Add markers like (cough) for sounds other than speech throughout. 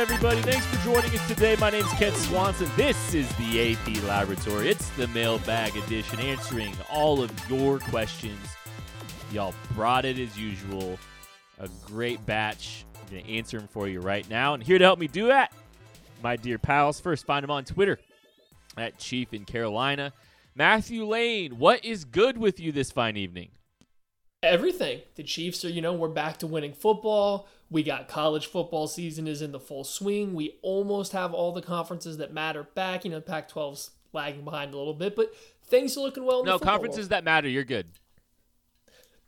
everybody? Thanks for joining us today. My name's Kent Swanson. This is the AP Laboratory. It's the mailbag edition, answering all of your questions. Y'all brought it as usual. A great batch. I'm going to answer them for you right now. And here to help me do that, my dear pals. First, find them on Twitter at Chief in Carolina. Matthew Lane, what is good with you this fine evening? everything. The Chiefs are, you know, we're back to winning football. We got college football season is in the full swing. We almost have all the conferences that matter back. You know, Pac 12's lagging behind a little bit, but things are looking well. no, conferences world. that matter, you're good.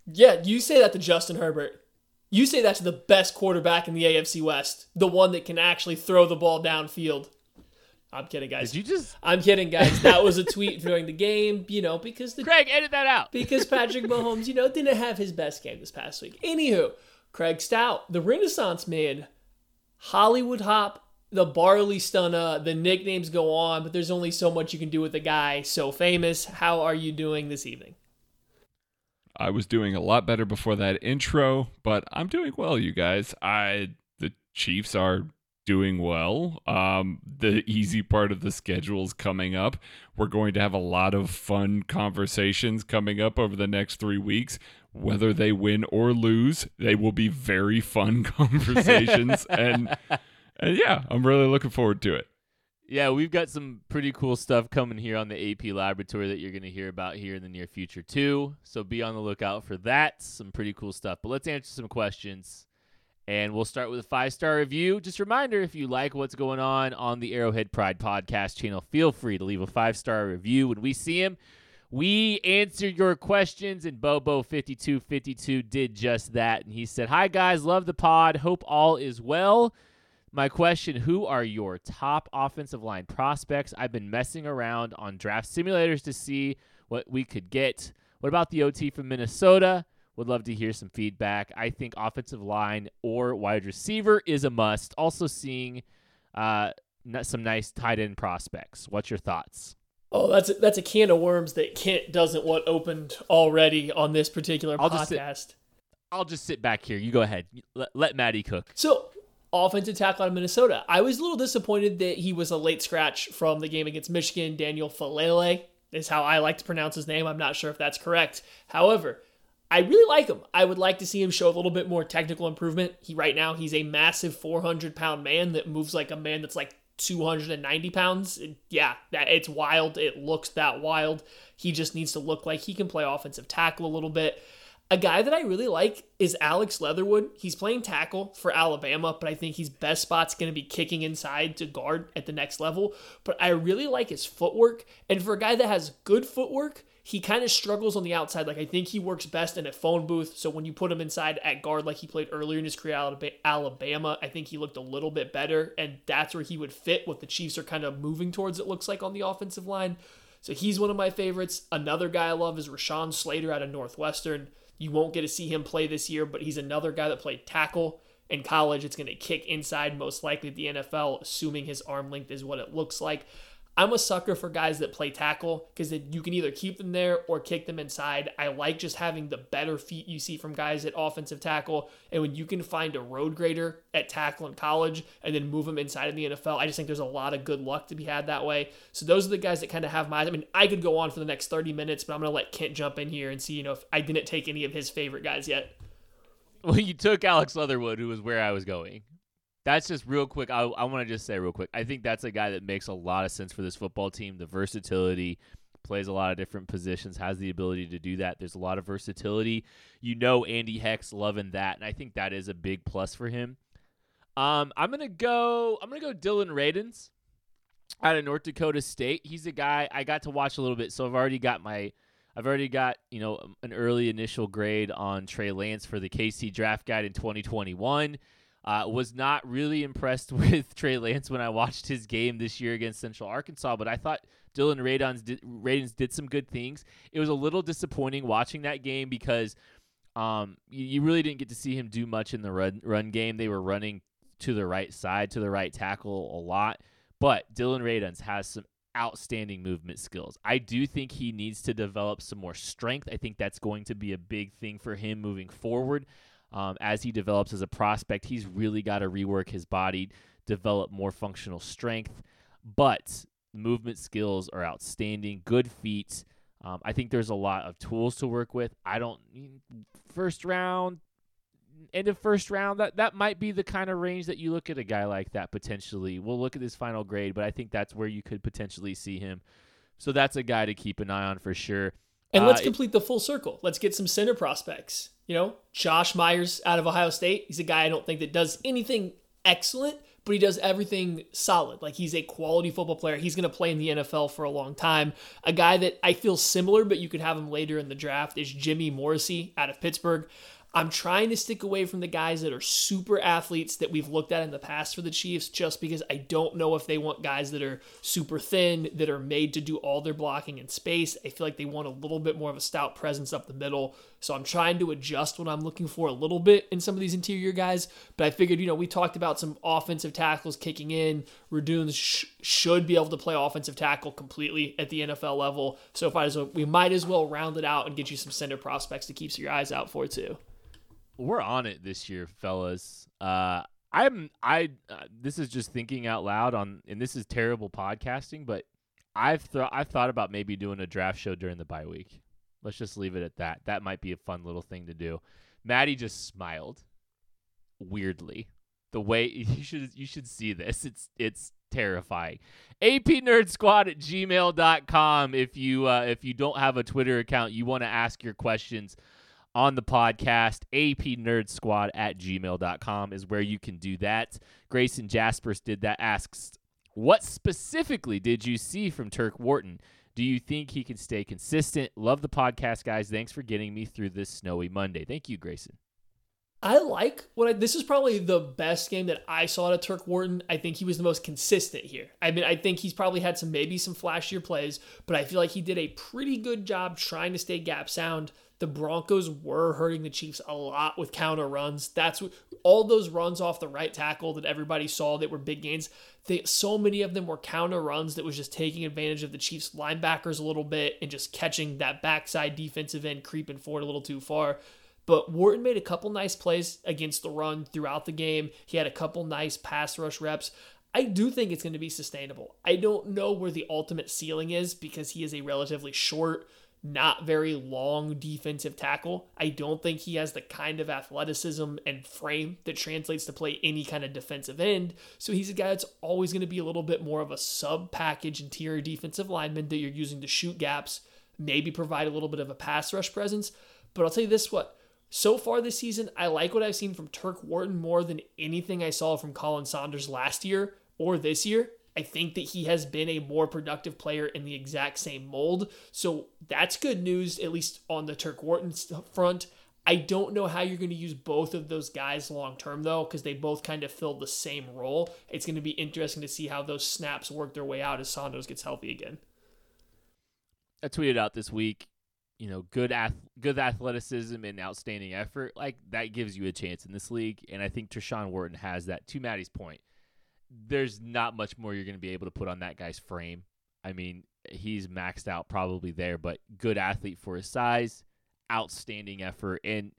Yeah, you say that to Justin Herbert. You say that to the best quarterback in the AFC West, the one that can actually throw the ball downfield. I'm kidding, guys. Did you just? I'm kidding, guys. That was a tweet during the game, you know, because the Craig, edit that out. because Patrick Mahomes, you know, didn't have his best game this past week. Anywho, Craig Stout, the Renaissance man, Hollywood Hop, the Barley Stunner, the nicknames go on, but there's only so much you can do with a guy so famous. How are you doing this evening? I was doing a lot better before that intro, but I'm doing well, you guys. I the Chiefs are doing well. Um, the easy part of the schedule is coming up. We're going to have a lot of fun conversations coming up over the next three weeks. Whether they win or lose, they will be very fun (laughs) conversations, and and yeah, I'm really looking forward to it. Yeah, we've got some pretty cool stuff coming here on the AP Laboratory that you're going to hear about here in the near future too. So be on the lookout for that. Some pretty cool stuff. But let's answer some questions. And we'll start with a five star review. Just a reminder if you like what's going on on the Arrowhead Pride podcast channel, feel free to leave a five star review. When we see him, we answer your questions. And Bobo5252 did just that. And he said, Hi, guys. Love the pod. Hope all is well. My question Who are your top offensive line prospects? I've been messing around on draft simulators to see what we could get. What about the OT from Minnesota? Would love to hear some feedback. I think offensive line or wide receiver is a must. Also, seeing uh, some nice tight end prospects. What's your thoughts? Oh, that's a, that's a can of worms that Kent doesn't want opened already on this particular I'll podcast. Just sit, I'll just sit back here. You go ahead. Let, let Maddie cook. So, offensive tackle out of Minnesota. I was a little disappointed that he was a late scratch from the game against Michigan. Daniel Faalele is how I like to pronounce his name. I'm not sure if that's correct. However, I really like him. I would like to see him show a little bit more technical improvement. He right now he's a massive 400 pound man that moves like a man that's like 290 pounds. Yeah, that it's wild. It looks that wild. He just needs to look like he can play offensive tackle a little bit. A guy that I really like is Alex Leatherwood. He's playing tackle for Alabama, but I think his best spot's going to be kicking inside to guard at the next level. But I really like his footwork. And for a guy that has good footwork, he kind of struggles on the outside. Like I think he works best in a phone booth. So when you put him inside at guard, like he played earlier in his career at Alabama, I think he looked a little bit better, and that's where he would fit. What the Chiefs are kind of moving towards, it looks like on the offensive line. So he's one of my favorites. Another guy I love is Rashawn Slater out of Northwestern. You won't get to see him play this year, but he's another guy that played tackle in college. It's going to kick inside, most likely the NFL, assuming his arm length is what it looks like. I'm a sucker for guys that play tackle because you can either keep them there or kick them inside. I like just having the better feet you see from guys at offensive tackle. And when you can find a road grader at tackle in college and then move them inside of the NFL, I just think there's a lot of good luck to be had that way. So those are the guys that kind of have my. I mean, I could go on for the next 30 minutes, but I'm going to let Kent jump in here and see, you know, if I didn't take any of his favorite guys yet. Well, you took Alex Leatherwood, who was where I was going that's just real quick. I, I want to just say real quick. I think that's a guy that makes a lot of sense for this football team. The versatility, plays a lot of different positions, has the ability to do that. There's a lot of versatility. You know, Andy Heck's loving that, and I think that is a big plus for him. Um, I'm gonna go. I'm gonna go Dillon Radunz out of North Dakota State. He's a guy I got to watch a little bit, so I've already got my. I've already got you know an early initial grade on Trey Lance for the KC Draft Guide in 2021. Uh, was not really impressed (laughs) with Trey Lance when I watched his game this year against Central Arkansas, but I thought Dylan Radons did, Radunz did some good things. It was a little disappointing watching that game because um, you, you, really didn't get to see him do much in the run run game. They were running to the right side, to the right tackle a lot. But Dillon Radunz has some outstanding movement skills. I do think he needs to develop some more strength. I think that's going to be a big thing for him moving forward. Um, as he develops as a prospect, he's really got to rework his body, develop more functional strength. But movement skills are outstanding, good feet. Um, I think there's a lot of tools to work with. I don't first round, end of first round. That that might be the kind of range that you look at a guy like that potentially. We'll look at his final grade, but I think that's where you could potentially see him. So that's a guy to keep an eye on for sure. And let's uh, complete the full circle. Let's get some center prospects. You know, Josh Myers out of Ohio State. He's a guy I don't think that does anything excellent, but he does everything solid. Like he's a quality football player. He's going to play in the NFL for a long time. A guy that I feel similar, but you could have him later in the draft is Jimmy Morrissey out of Pittsburgh. I'm trying to stick away from the guys that are super athletes that we've looked at in the past for the Chiefs just because I don't know if they want guys that are super thin, that are made to do all their blocking in space. I feel like they want a little bit more of a stout presence up the middle. So I'm trying to adjust what I'm looking for a little bit in some of these interior guys. But I figured, you know, we talked about some offensive tackles kicking in. Radunz sh- should be able to play offensive tackle completely at the NFL level. So if I as well, we might as well round it out and get you some center prospects to keep your eyes out for too we're on it this year, fellas. Uh, I'm I. Uh, this is just thinking out loud on, and this is terrible podcasting, but I've th- I've thought about maybe doing a draft show during the bye week. Let's just leave it at that. That might be a fun little thing to do. Maddie just smiled weirdly. The way (laughs) you should you should see this. It's it's terrifying. AP Nerd Squad at gmail.com. If you uh, if you don't have a Twitter account, you want to ask your questions on the podcast. AP Nerd Squad at gmail.com is where you can do that. Grayson Jaspers did that, asks, What specifically did you see from Turk Wharton? Do you think he can stay consistent? Love the podcast, guys. Thanks for getting me through this snowy Monday. Thank you, Grayson. I like what I, this is probably the best game that I saw out of Turk Wharton. I think he was the most consistent here. I mean, I think he's probably had some maybe some flashier plays, but I feel like he did a pretty good job trying to stay gap sound, the Broncos were hurting the Chiefs a lot with counter runs. That's what, all those runs off the right tackle that everybody saw that were big gains. They, so many of them were counter runs that was just taking advantage of the Chiefs linebackers a little bit and just catching that backside defensive end creeping forward a little too far. But Wharton made a couple nice plays against the run throughout the game. He had a couple nice pass rush reps. I do think it's going to be sustainable. I don't know where the ultimate ceiling is because he is a relatively short, not very long defensive tackle. I don't think he has the kind of athleticism and frame that translates to play any kind of defensive end. So he's a guy that's always going to be a little bit more of a sub package interior defensive lineman that you're using to shoot gaps, maybe provide a little bit of a pass rush presence. But I'll tell you this what so far this season, I like what I've seen from Turk Wharton more than anything I saw from Khalen Saunders last year or this year. I think that he has been a more productive player in the exact same mold. So that's good news, at least on the Turk Wharton front. I don't know how you're going to use both of those guys long term, though, because they both kind of fill the same role. It's going to be interesting to see how those snaps work their way out as Saunders gets healthy again. I tweeted out this week, you know, good ath- good athleticism and outstanding effort. Like that gives you a chance in this league, and I think Tershawn Wharton has that. To Maddie's point, there's not much more you're going to be able to put on that guy's frame. I mean, he's maxed out probably there, but good athlete for his size, outstanding effort, and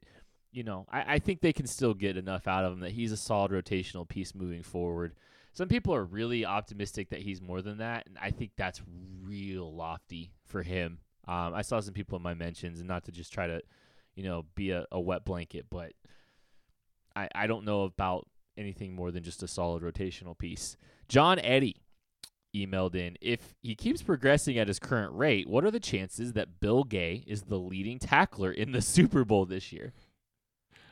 you know, I, I think they can still get enough out of him that he's a solid rotational piece moving forward. Some people are really optimistic that he's more than that, and I think that's real lofty for him. Um, I saw some people in my mentions, and not to just try to, you know, be a, a wet blanket, but I, I don't know about anything more than just a solid rotational piece. John Eddy emailed in if he keeps progressing at his current rate, what are the chances that Bill Gay is the leading tackler in the (laughs) Super Bowl this year?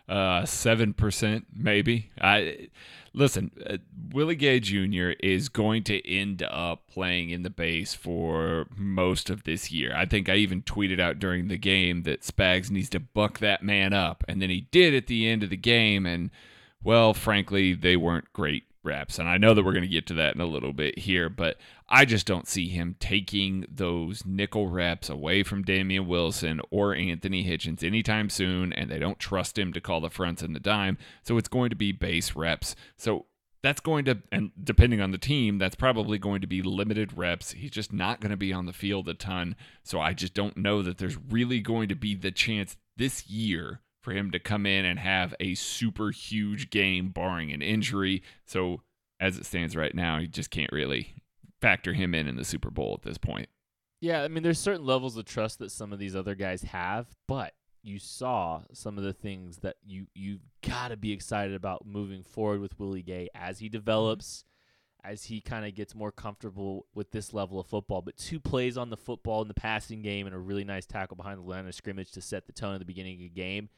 Uh, seven percent, maybe. I listen. Uh, Willie Gay Jr. is going to end up playing in the base for most of this year. I think I even tweeted out during the game that Spags needs to buck that man up, and then he did at the end of the game, and well, frankly, they weren't great reps. And I know that we're going to get to that in a little bit here, but I just don't see him taking those nickel reps away from Damien Wilson or Anthony Hitchens anytime soon. And they don't trust him to call the fronts and the dime. So it's going to be base reps. So that's going to, and depending on the team, that's probably going to be limited reps. He's just not going to be on the field a ton. So I just don't know that there's really going to be the chance this year for him to come in and have a super huge game, barring an injury. So as it stands right now, you just can't really factor him in in the Super Bowl at this point. Yeah, I mean, there's certain levels of trust that some of these other guys have, but you saw some of the things that you you got to be excited about moving forward with Willie Gay as he develops, as he kind of gets more comfortable with this level of football. But two plays on the football in the passing game and a really nice tackle behind the line of scrimmage to set the tone at the beginning of the game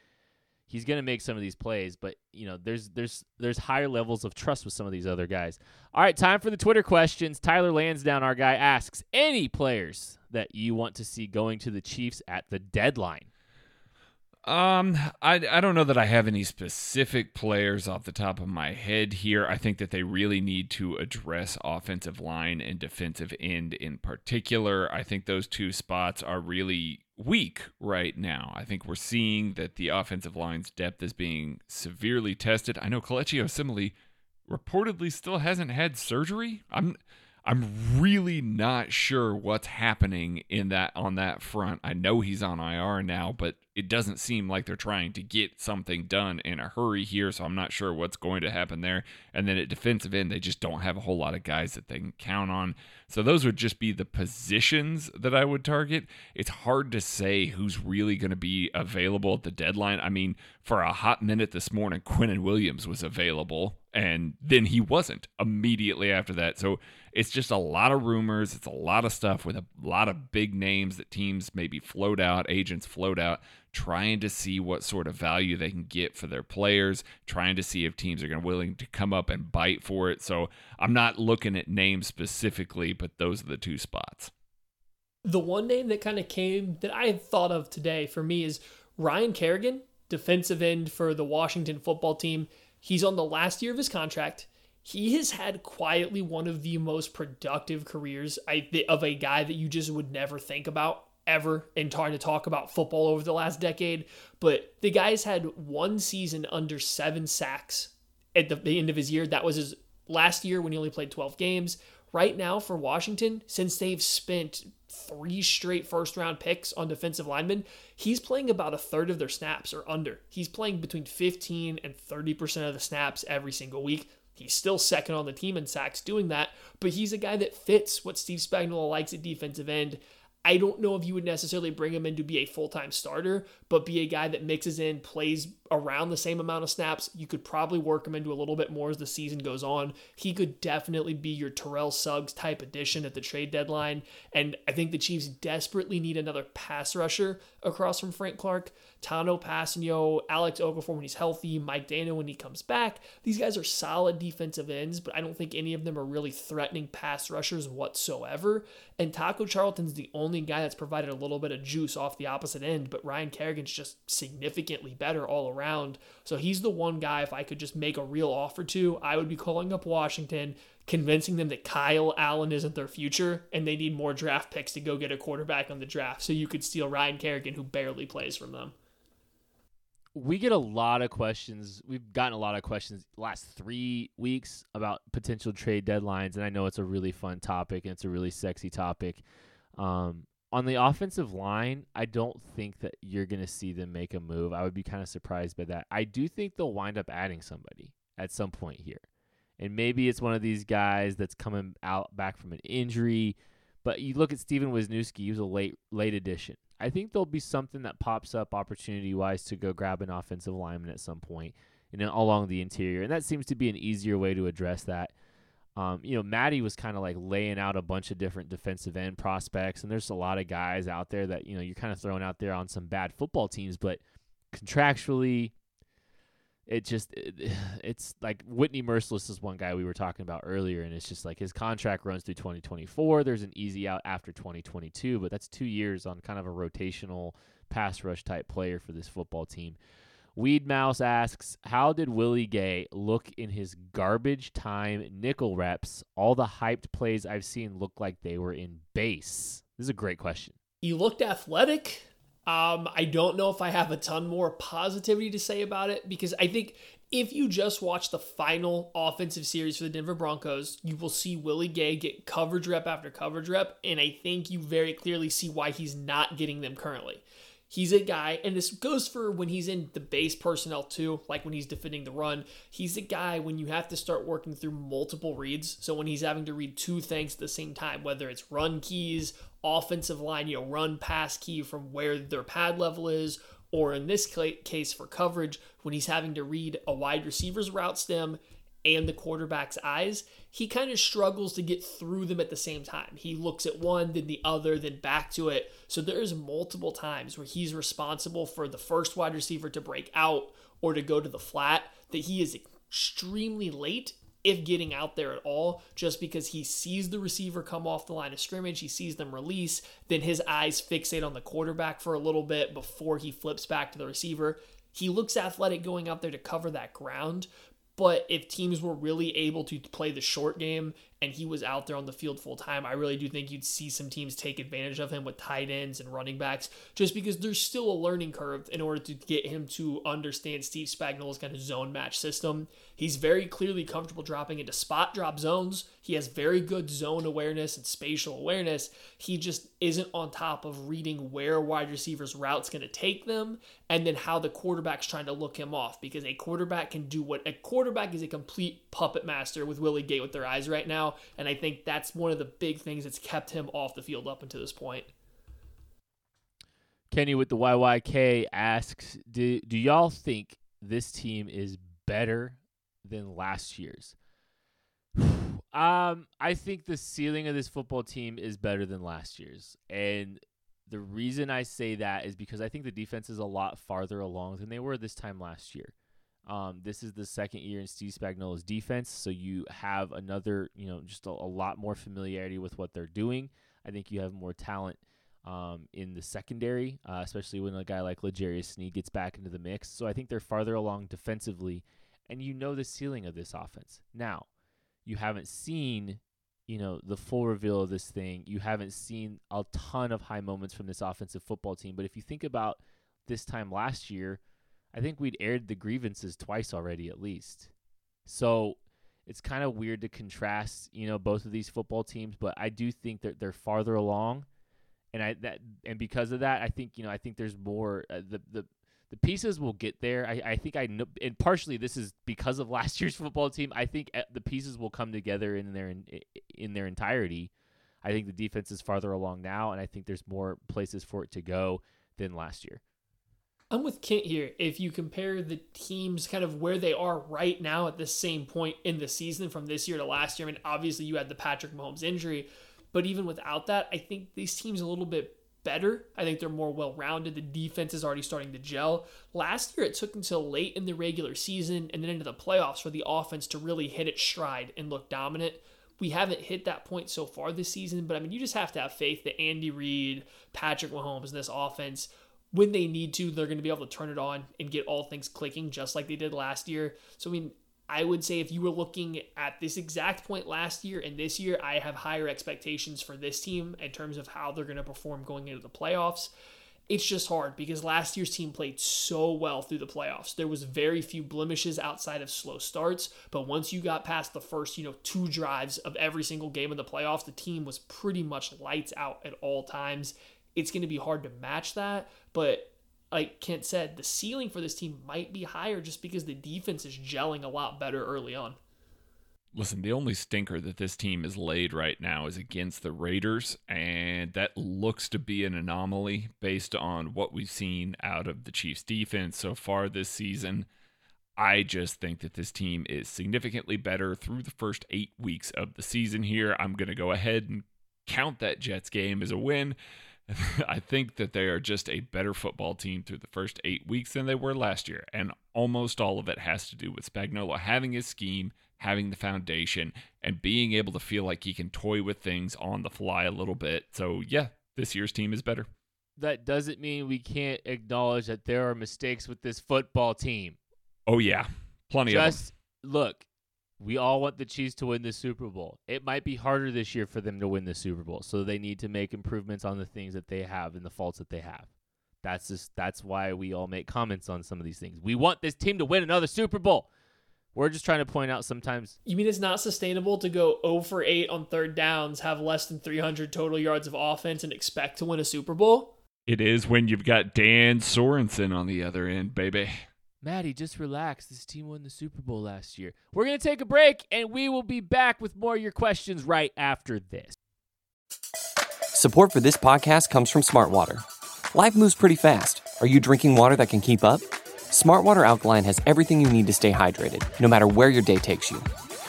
he's going to make some of these plays, but you know, there's there's there's higher levels of trust with some of these other guys. All right, time for the Twitter questions. Tyler Lansdowne, our guy, asks any players that you want to see going to the Chiefs at the deadline. Um, I, I don't know that I have any specific players off the top of my head here. I think that they really need to address offensive line and defensive end in particular. I think those two spots are really weak right now. I think we're seeing that the offensive line's depth is being severely tested. I know Kelechi Osemele reportedly still hasn't had surgery. I'm I'm really not sure what's happening in that on that front. I know he's on IR now, but it doesn't seem like they're trying to get something done in a hurry here, so I'm not sure what's going to happen there. And then at defensive end, they just don't have a whole lot of guys that they can count on. So those would just be the positions that I would target. It's hard to say who's really going to be available at the deadline. I mean, for a hot minute this morning, Quinnen Williams was available, and then he wasn't immediately after that. So it's just a lot of rumors. It's a lot of stuff with a lot of big names that teams maybe float out, agents float out trying to see what sort of value they can get for their players, trying to see if teams are going willing to come up and bite for it. So I'm not looking at names specifically, but those are the two spots. The one name that kind of came that I thought of today for me is Ryan Kerrigan, defensive end for the Washington football team. He's on the last year of his contract. He has had quietly one of the most productive careers of a guy that you just would never think about ever in trying to talk about football over the last decade. But the guy's had one season under seven sacks at the end of his year. That was his last year when he only played 12 games. Right now for Washington, since they've spent three straight first round picks on defensive linemen, he's playing about a third of their snaps or under. He's playing between 15 and 30% of the snaps every single week. He's still second on the team in sacks doing that, but he's a guy that fits what Steve Spagnuolo likes at defensive end. I don't know if you would necessarily bring him in to be a full time starter, but be a guy that mixes in, plays around the same amount of snaps. You could probably work him into a little bit more as the season goes on. He could definitely be your Terrell Suggs type addition at the trade deadline. And I think the Chiefs desperately need another pass rusher across from Frank Clark. Tanoh Kpassagnon, Alex Okafor when he's healthy, Mike Danna when he comes back. These guys are solid defensive ends, but I don't think any of them are really threatening pass rushers whatsoever. And Taco Charlton's the only guy that's provided a little bit of juice off the opposite end, but Ryan Kerrigan's just significantly better all around. So he's the one guy, if I could just make a real offer to, I would be calling up Washington, convincing them that Kyle Allen isn't their future and they need more draft picks to go get a quarterback on the draft so you could steal Ryan Kerrigan, who barely plays from them we get a lot of questions. We've gotten a lot of questions last three weeks about potential trade deadlines, and I know it's a really fun topic and it's a really sexy topic. Um, on the offensive line, I don't think that you're going to see them make a move. I would be kind of surprised by that. I do think they'll wind up adding somebody at some point here. And maybe it's one of these guys that's coming out back from an injury. But you look at Stefen Wisniewski, he was a late late addition. I think there'll be something that pops up opportunity wise to go grab an offensive lineman at some point then along the interior. And that seems to be an easier way to address that. Um, you know, Maddie was kind of like laying out a bunch of different defensive end prospects, and there's a lot of guys out there that you know you're kind of throwing out there on some bad football teams, but contractually, it just it, (sighs) it's like Whitney Mercilus is one guy we were talking about earlier, and it's just like his contract runs through 2024. There's an easy out after 2022, but that's two years on kind of a rotational pass rush type player for this football team. Weed Mouse asks, How did Willie Gay look in his garbage time nickel reps? All the hyped plays I've seen look like they were in base. This is a great question. He looked athletic. Um, I don't know if I have a ton more positivity to say about it because I think if you just watch the final offensive series for the Denver Broncos, you will see Willie Gay get coverage rep after coverage rep, and I think you very clearly see why he's not getting them currently. He's a guy, and this goes for when he's in the base personnel too, like when he's defending the run. He's a guy when you have to start working through multiple reads. So when he's having to read two things at the same time, whether it's run keys, offensive line, you know, run pass key from where their pad level is, or in this case for coverage, when he's having to read a wide receiver's route stem and the quarterback's eyes, he kind of struggles to get through them at the same time. He looks at one, then the other, then back to it. So there's multiple times where he's responsible for the first wide receiver to break out or to go to the flat that he is extremely late if getting out there at all, just because he sees the receiver come off the line of scrimmage, he sees them release, then his eyes fixate on the quarterback for a little bit before he flips back to the receiver. He looks athletic going out there to cover that ground, but if teams were really able to play the short game and he was out there on the field full time, I really do think you'd see some teams take advantage of him with tight ends and running backs just because there's still a learning curve in order to get him to understand Steve Spagnuolo's kind of zone match system. He's very clearly comfortable dropping into spot drop zones. He has very good zone awareness and spatial awareness. He just isn't on top of reading where wide receivers' route's going to take them and then how the quarterback's trying to look him off because a quarterback can do what a quarterback is a complete puppet master with Willie Gay with their eyes right now. And I think that's one of the big things that's kept him off the field up until this point. Kenny with the YYK asks, do, do y'all think this team is better than last year's. (sighs) um, I think the ceiling of this football team is better than last year's, and the reason I say that is because I think the defense is a lot farther along than they were this time last year. Um, this is the second year in Steve Spagnuolo's defense, so you have another, you know, just a, a lot more familiarity with what they're doing. I think you have more talent um, in the secondary, uh, especially when a guy like L'Jarius Sneed gets back into the mix. So I think they're farther along defensively and you know the ceiling of this offense. Now, you haven't seen, you know, the full reveal of this thing. You haven't seen a ton of high moments from this offensive football team. But if you think about this time last year, I think we'd aired the grievances twice already, at least. So it's kind of weird to contrast, you know, both of these football teams. But I do think that they're farther along, and I that and because of that, I think you know, I think there's more. Uh, the the the pieces will get there. I, I think I know, and partially this is because of (laughs) last year's football team. I think uh, the pieces will come together in their in, in their entirety. I think the defense is farther along now, and I think there's more places for it to go than last year. I'm with Kent here. If you compare the teams kind of where they are right now at the same point in the season from this year to last year, I mean, obviously you had the Patrick Mahomes injury, but even without that, I think these teams a little bit better. I think they're more well rounded. The defense is already starting to gel. Last year, it took until late in the regular season and then into the playoffs for the offense to really hit its stride and look dominant. We haven't hit that point so far this season, but I mean, you just have to have faith that Andy Reid, Patrick Mahomes, and this offense, when they need to, they're going to be able to turn it on and get all things clicking just like they did last year. So, I mean, I would say if you were looking at this exact point last year and this year, I have higher expectations for this team in terms of how they're going to perform going into the playoffs. It's just hard because last year's team played so well through the playoffs. There was very few blemishes outside of slow starts, but once you got past the first, you know, two drives of every single game in the playoffs, the team was pretty much lights out at all times. It's going to be hard to match that, but like Kent said, the ceiling for this team might be higher just because the defense is gelling a lot better early on. Listen, the only stinker that this team is laid right now is against the Raiders, and that looks to be an anomaly based on what we've seen out of the Chiefs' defense so far this season. I just think that this team is significantly better through the first eight weeks of the season here. I'm going to go ahead and count that Jets game as a win (laughs) I think that they are just a better football team through the first eight weeks than they were last year. And almost all of it has to do with Spagnuolo having his scheme, having the foundation, and being able to feel like he can toy with things on the fly a little bit. So, yeah, this year's team is better. that doesn't mean we can't acknowledge that there are mistakes with this football team. Oh yeah, plenty of them. Just look, we all want the Chiefs to win the Super Bowl. It might be harder this year for them to win the Super Bowl, so they need to make improvements on the things that they have and the faults that they have. That's just that's why we all make comments on some of these things. We want this team to win another Super Bowl. We're just trying to point out sometimes. You mean it's not sustainable to go 0 for 8 on third downs, have less than 300 total yards of offense, and expect to win a Super Bowl? It is when you've got Dan Sorensen on the other end, baby. Maddie, just relax. This team won the Super Bowl last year. We're going to take a break, and we will be back with more of your questions right after this. Support for this podcast comes from Smartwater. Life moves pretty fast. Are you drinking water that can keep up? Smartwater Alkaline has everything you need to stay hydrated, no matter where your day takes you.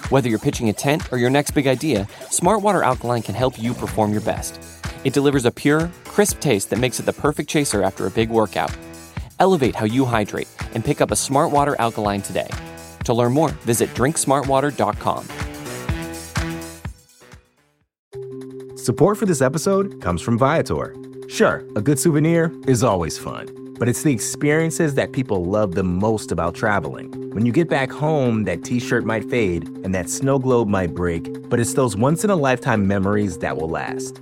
Whether you're pitching a tent or your next big idea, Smartwater Alkaline can help you perform your best. It delivers a pure, crisp taste that makes it the perfect chaser after a big workout. Elevate how you hydrate and pick up a Smart Water Alkaline today. To learn more, visit drinksmartwater.com. Support for this episode comes from Viator. Sure, a good souvenir is always fun, but it's the experiences that people love the most about traveling. When you get back home, that t shirt might fade and that snow globe might break, but it's those once in a lifetime memories that will last.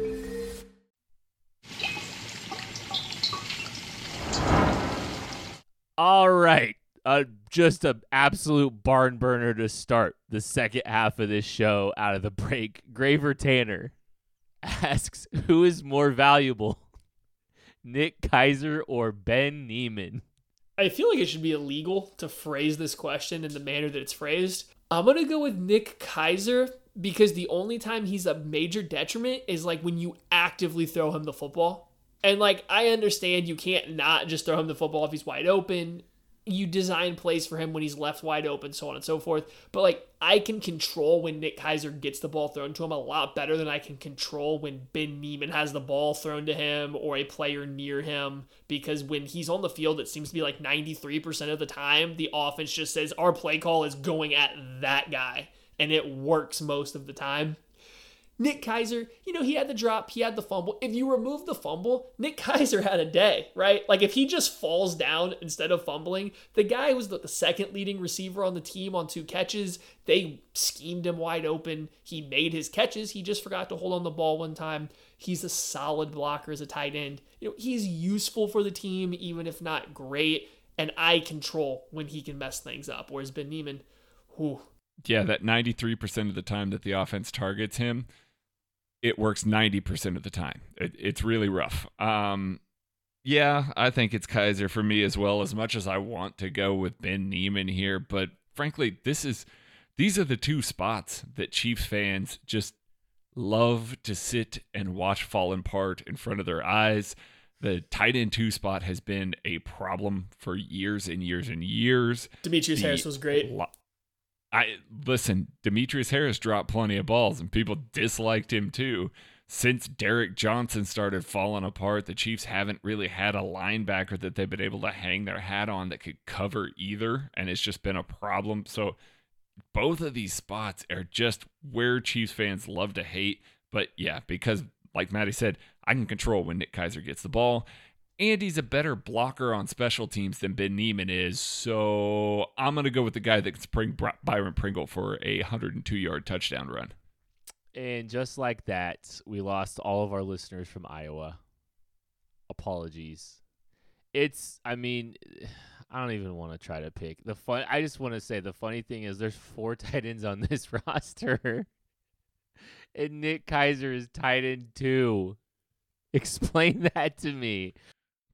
All right. Uh, just an absolute barn burner to start the second half of this show out of the break. Graver Tanner asks, "Who is more valuable, Nick Keizer or Ben Niemann? I feel like it should be illegal to phrase this question in the manner that it's phrased. I'm gonna go with Nick Keizer because the only time he's a major detriment is like when you actively throw him the football. And like I understand you can't not just throw him the football if he's wide open you design plays for him when he's left wide open, so on and so forth. But like I can control when Nick Keizer gets the ball thrown to him a lot better than I can control when Ben Niemann has the ball thrown to him or a player near him. Because when he's on the field, it seems to be like 93% of the time, the offense just says our play call is going at that guy. And it works most of the time. Nick Keizer, you know, he had the drop, he had the fumble. If you remove the fumble, Nick (laughs) Keizer had a day, right? Like if he just falls down instead of fumbling, the guy was the, second leading receiver on the team on two catches. They schemed him wide open. He made his catches. He just forgot to hold on the ball one time. He's a solid blocker as a tight end. You know, he's useful for the team, even if not great. And I control when he can mess things up. Whereas Ben Niemann, whew. Yeah, that 93% of the time that the offense targets him, it works 90% of the time. It, it's really rough. Um, yeah, I think it's Keizer for me as well, as much as I want to go with Ben Niemann here. But frankly, this is these are the two spots that Chiefs fans just love to sit and watch fall apart in front of their eyes. The tight end two spot has been a problem for years and years and years. Demetrius Harris was great. Lo- I listen, Demetrius Harris dropped plenty of balls and people disliked him too. Since Derrick Johnson started falling apart, the Chiefs haven't really had a linebacker that they've been able to hang their hat on that could cover either, and it's just been a problem. So both of these spots are just where Chiefs fans love to hate. But yeah, because like Maddie said, I can control when Nick Keizer gets the ball. Andy's a better blocker on special teams than Ben Niemann is, so I'm going to go with the guy that can spring Byron Pringle for a 102 yard touchdown run. And just like that, we lost all of our listeners from Iowa. Apologies. It's, I mean, (sighs) I don't even want to try to pick the fun. I just want to say the funny thing is there's four (laughs) tight ends on this (laughs) roster, and Nick Keizer is tight end two. Explain (laughs) that to me.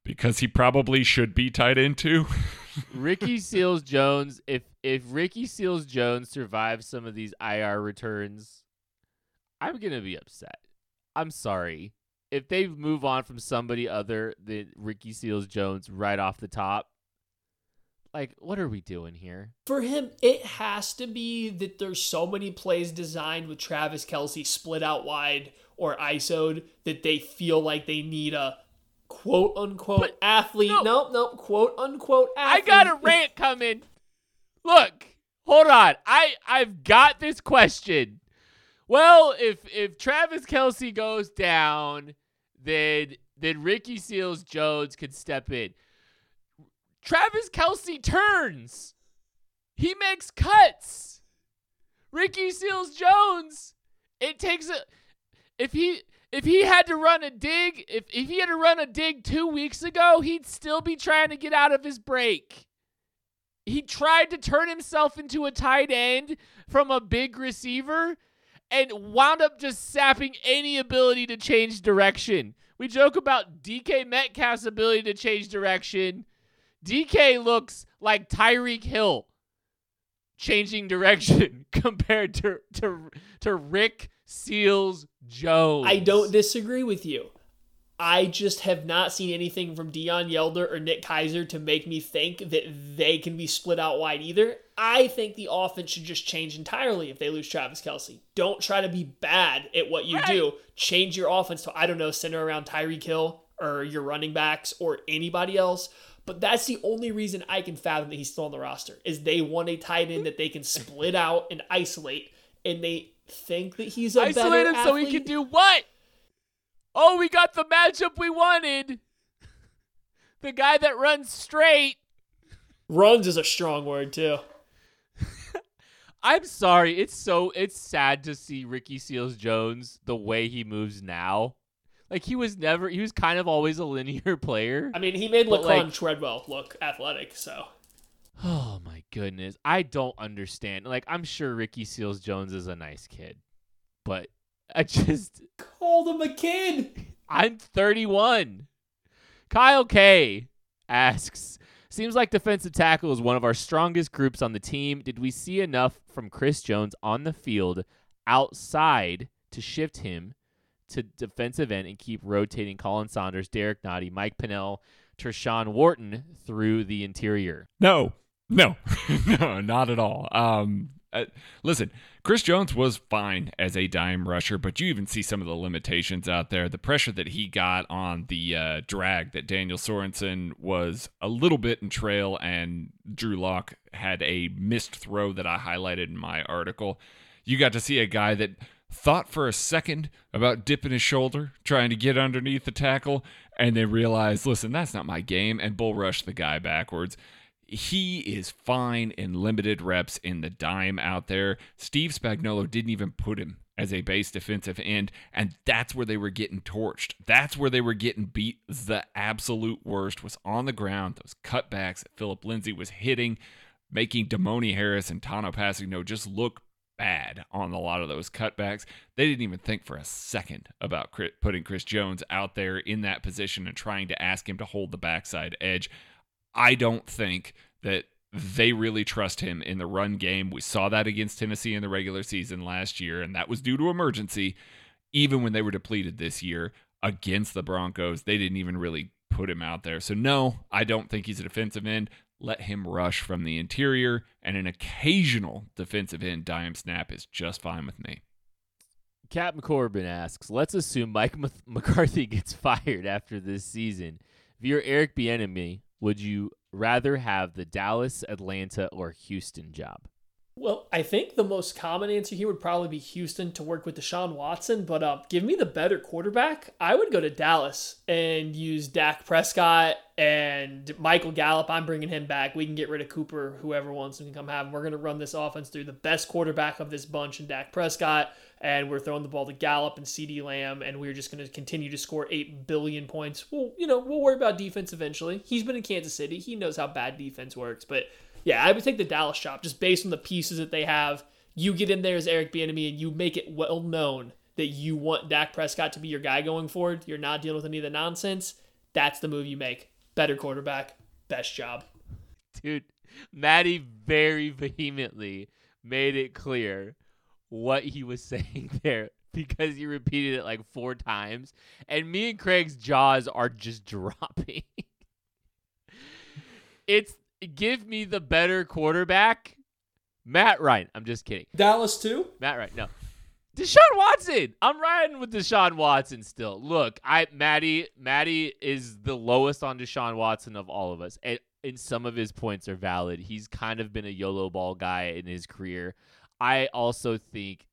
Because he probably should be tied into. (laughs) Ricky Seals Jones, if if Ricky Seals Jones survives some of these IR returns, I'm gonna be upset. I'm sorry. If they move on from somebody other than Ricky Seals Jones right off the top, like what are we doing here? For him, it has to be that there's so many plays designed with Travis Kelce split out wide or ISO'd that they feel like they need a quote unquote But- athlete. no. Nope, nope, quote unquote I got a rant coming. Look, hold on. I I've got this question. Well, if if Travis Kelce goes down, then then Ricky Seals Jones could step in. Travis Kelce turns. He makes cuts. Ricky Seals Jones. It takes a if he if he had to run a dig, if if he had to run a dig 2 weeks ago, he'd still be trying to get out of his break. He tried to turn himself into a tight end from a big receiver and wound up just sapping any ability to change direction. We joke about DK Metcalf's ability to change direction. DK looks like Tyreek Hill changing direction (laughs) compared to to to Rick Seals Jones. I don't disagree with you. I just have not seen anything from Deon Yelder or Nick Keizer to make me think that they can be split out wide either. I think the offense should just change entirely if they lose Travis Kelce. Don't try to be bad at what you do. Change your offense to, I don't know, center around Tyreek Hill or your running backs or anybody else. But that's the only reason I can fathom that he's still on the roster is they want a tight end that they can split out and isolate, and they think that he's a isolate better him so he can do what? Oh, we got the matchup we wanted. The guy that runs straight. Runs is a strong word too. (laughs) I'm sorry. It's so it's sad to see Ricky Seals Jones the way he moves now. Like he was never he was kind of always a linear (laughs) player. I mean, he made Laquon like- Treadwell look athletic, so Oh my goodness. I don't understand. Like I'm sure Ricky Seals Jones is a nice kid. But (laughs) I just called him a kid. I'm 31. Kyle K asks, seems like defensive tackle is one of our strongest groups on the team. Did we see enough from Chris Jones on the field outside to shift him to defensive end and keep rotating Khalen Saunders, Derrick Nnadi, Mike Pennel, Tershawn Wharton through the interior? No, no, (laughs) no, not at all. Um, uh, listen, Chris Jones was fine as a dime rusher, but you even see some of the limitations out there. The pressure that he got on the uh, drag that Daniel Sorensen was a little bit in trail, and Drew Lock had a missed throw that I highlighted in my article. You got to see a guy that thought for a second about dipping his shoulder, trying to get underneath the tackle, and then realized, listen, that's not my game, and bull rushed the guy backwards. He is fine in limited reps in the dime out there. Steve Spagnuolo didn't even put him as a base defensive end, and that's where they were getting torched. That's where they were getting beat. The absolute worst was on the ground. Those cutbacks that Phillip Lindsay was hitting, making Damoni Harris and Tanoh Kpassagnon just look bad on a lot of those cutbacks. They didn't even think for a second about putting Chris Jones out there in that position and trying to ask him to hold the backside edge. I don't think that they really trust him in the run game. We saw that against Tennessee in the regular season last year, and that was due to emergency. Even when they were depleted this year against the Broncos, they didn't even really put him out there. So, no, I don't think he's a defensive end. Let him rush from the interior, and an occasional defensive end dime snap is just fine with me. Cap Corbin asks, let's assume Mike M- (laughs) McCarthy gets fired after this season. If you're Eric Bieniemy, would you rather have the Dallas, Atlanta, or Houston job? Well, I think the most common answer here would probably be Houston to work with Deshaun Watson, but uh, give me the better quarterback. I would go to Dallas and use Dak Prescott and Michael Gallup. I'm bringing him back. We can get rid of Cooper, whoever wants him can come have him. We're going to run this offense through the best quarterback of this bunch and Dak Prescott. And we're throwing the ball to Gallup and CeeDee Lamb, and we're just going to continue to score 8 billion points. Well, you know, we'll worry about defense eventually. He's been in Kansas City. He knows how bad defense works. But yeah, I would take the Dallas job just based on the pieces that they have. You get in there as Eric Bieniemy and you make it well known that you want Dak Prescott to be your guy going forward. You're not dealing with any of the nonsense. That's the move you make. Better quarterback, best job. Dude, Maddie very (laughs) vehemently made it clear what he was (laughs) saying there because he repeated it like four times. And me and Craig's jaws are just (laughs) dropping. it's give me the better quarterback. Matt Ryan. I'm just kidding. Dallas too? Matt Ryan. No. Deshaun Watson. I'm riding with Deshaun Watson still. Look, I Maddie Maddie is the lowest on Deshaun Watson of all of us. And, and some of his points are valid. He's kind of been a YOLO ball guy in his career. I also think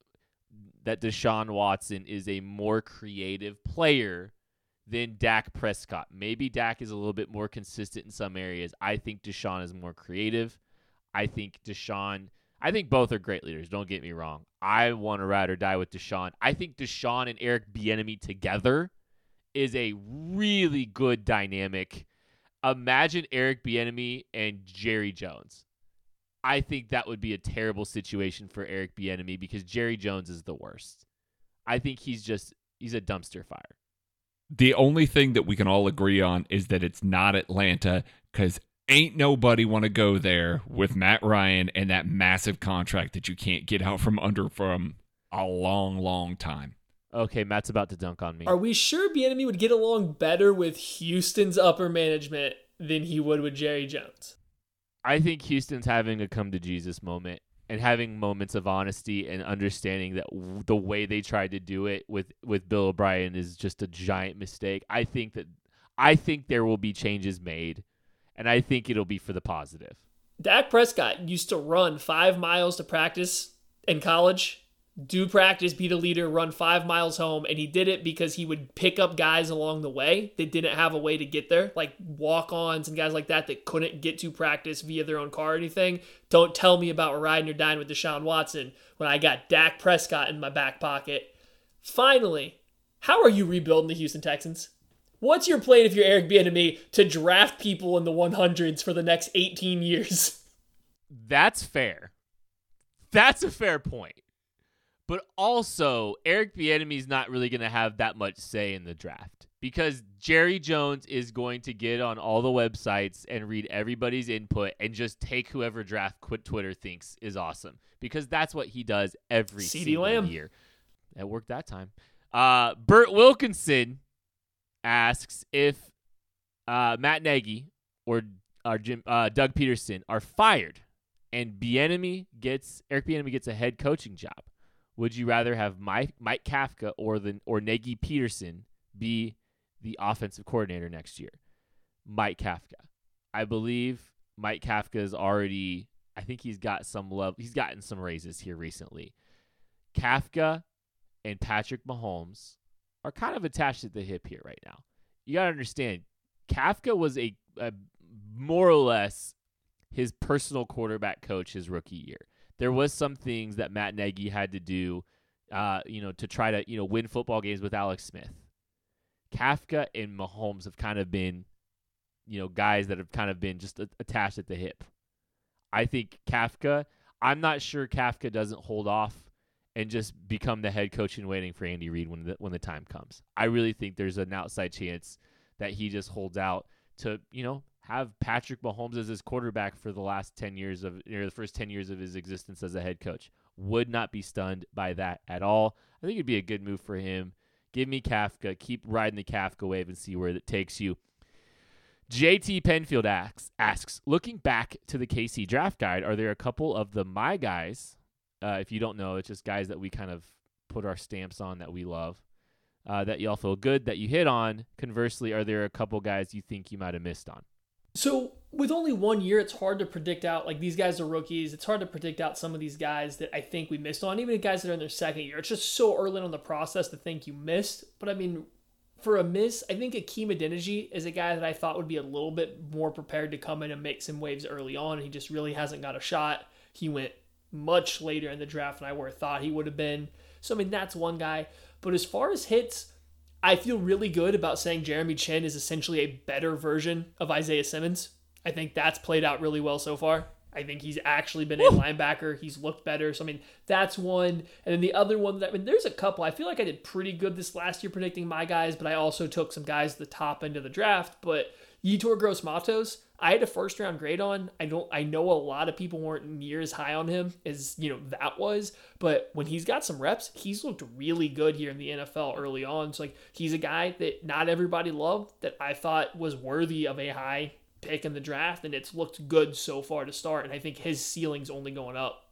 that Deshaun Watson is a more creative player than Dak Prescott. Maybe Dak is a little bit more consistent in some areas. I think Deshaun is more creative. I think Deshaun I think both are great leaders. Don't get me wrong. I want to ride or die with Deshaun. I think Deshaun and Eric Bieniemy together is a really good dynamic. Imagine Eric Bieniemy and Jerry Jones. I think that would be a terrible situation for Eric Bieniemy because Jerry Jones is the worst. I think he's just he's a dumpster fire. The only thing that we can all agree on is that it's not Atlanta because ain't nobody want to go there with Matt Ryan and that massive contract that you can't get out from under from a long, long time. Okay, Matt's about to dunk on me. Are we sure Bieniemy would get along better with Houston's upper management than he would with Jerry Jones? I think Houston's having a come to Jesus moment and having moments of honesty and understanding that w- the way they tried to do it with with Bill O'Brien is just a giant mistake. I think that I think there will be changes made and I think it'll be for the positive. Dak Prescott used to run five miles to practice in college, do practice, be the leader, run five miles home, and he did it because he would pick up guys along the way that didn't have a way to get there, like walk ons and guys like that that couldn't get to practice via their own car or anything. Don't tell me about riding or dying with Deshaun Watson when I got Dak Prescott in my back pocket. Finally, how are you rebuilding the Houston Texans? What's your plan if you're Eric Bieniemy to draft people in the 100s for the next 18 years? That's fair. That's a fair point. But also, Eric Bieniemy is not really going to have that much say in the draft because Jerry Jones is going to get on all the websites and read everybody's input and just take whoever draft quit Twitter thinks is awesome because that's what he does every CeeDee single Lamb. year. That worked that time. Uh, Bert Wilkinson asks if uh, Matt Nagy or or Jim uh, Doug Pederson are fired and Bieniemy gets Eric Bieniemy gets a head coaching job. Would you rather have Mike Mike Kafka or the or Nagy Pederson be the offensive coordinator next year? Mike Kafka. I believe Mike Kafka is already I think he's got some love he's gotten some raises here recently. Kafka and Patrick Mahomes are kind of attached at the hip here right now. You got to understand, Kafka was a, a more or less his personal quarterback coach his rookie year. There was some things that Matt Nagy had to do, uh, you know, to try to you know win football games with Alex Smith. Kafka and Mahomes have kind of been, you know, guys that have kind of been just attached at the hip. I think Kafka. I'm not sure Kafka doesn't hold off and just become the head coach in waiting for Andy Reid when the when the time comes. I really think there's an outside chance that he just holds out to you know have Patrick Mahomes as his quarterback for the last ten years of or the first ten years of his existence as a head coach. Would not be stunned by that at all. I think it'd be a good move for him. Give me Kafka. Keep riding the Kafka wave and see where it takes you. JT Penfield asks, asks, looking back to the KC draft guide, are there a couple of the my guys uh, if you don't know, it's just guys that we kind of put our stamps on that we love, uh, that y'all feel good that you hit on. Conversely, are there a couple guys you think you might have missed on? So, with only one year, it's hard to predict out. Like, these guys are rookies. It's hard to predict out some of these guys that I think we missed on, even the guys that are in their second year. It's just so early on the process to think you missed. But I mean, for a miss, I think Akeem Adeniji is a guy that I thought would be a little bit more prepared to come in and make some waves early on. He just really hasn't got a shot. He went much later in the draft than I would have thought he would have been. So, I mean, that's one guy. But as far as hits, I feel really good about saying Jeremy Chinn is essentially a better version of Isaiah Simmons. I think that's played out really well so far. I think he's actually been a linebacker. He's looked better. So I mean, that's one. And then the other one that I mean, there's a couple. I feel like I did pretty good this last year predicting my guys, but I also took some guys at the top end of the draft. But Yetur Gross Matos, I had a first round grade on. I don't I know a lot of people weren't near as high on him as, you know, that was, but when he's got some reps, he's looked really good here in the NFL early on. So like he's a guy that not everybody loved that I thought was worthy of a high pick in the draft, and it's looked good so far to start. And I think his ceiling's only going up.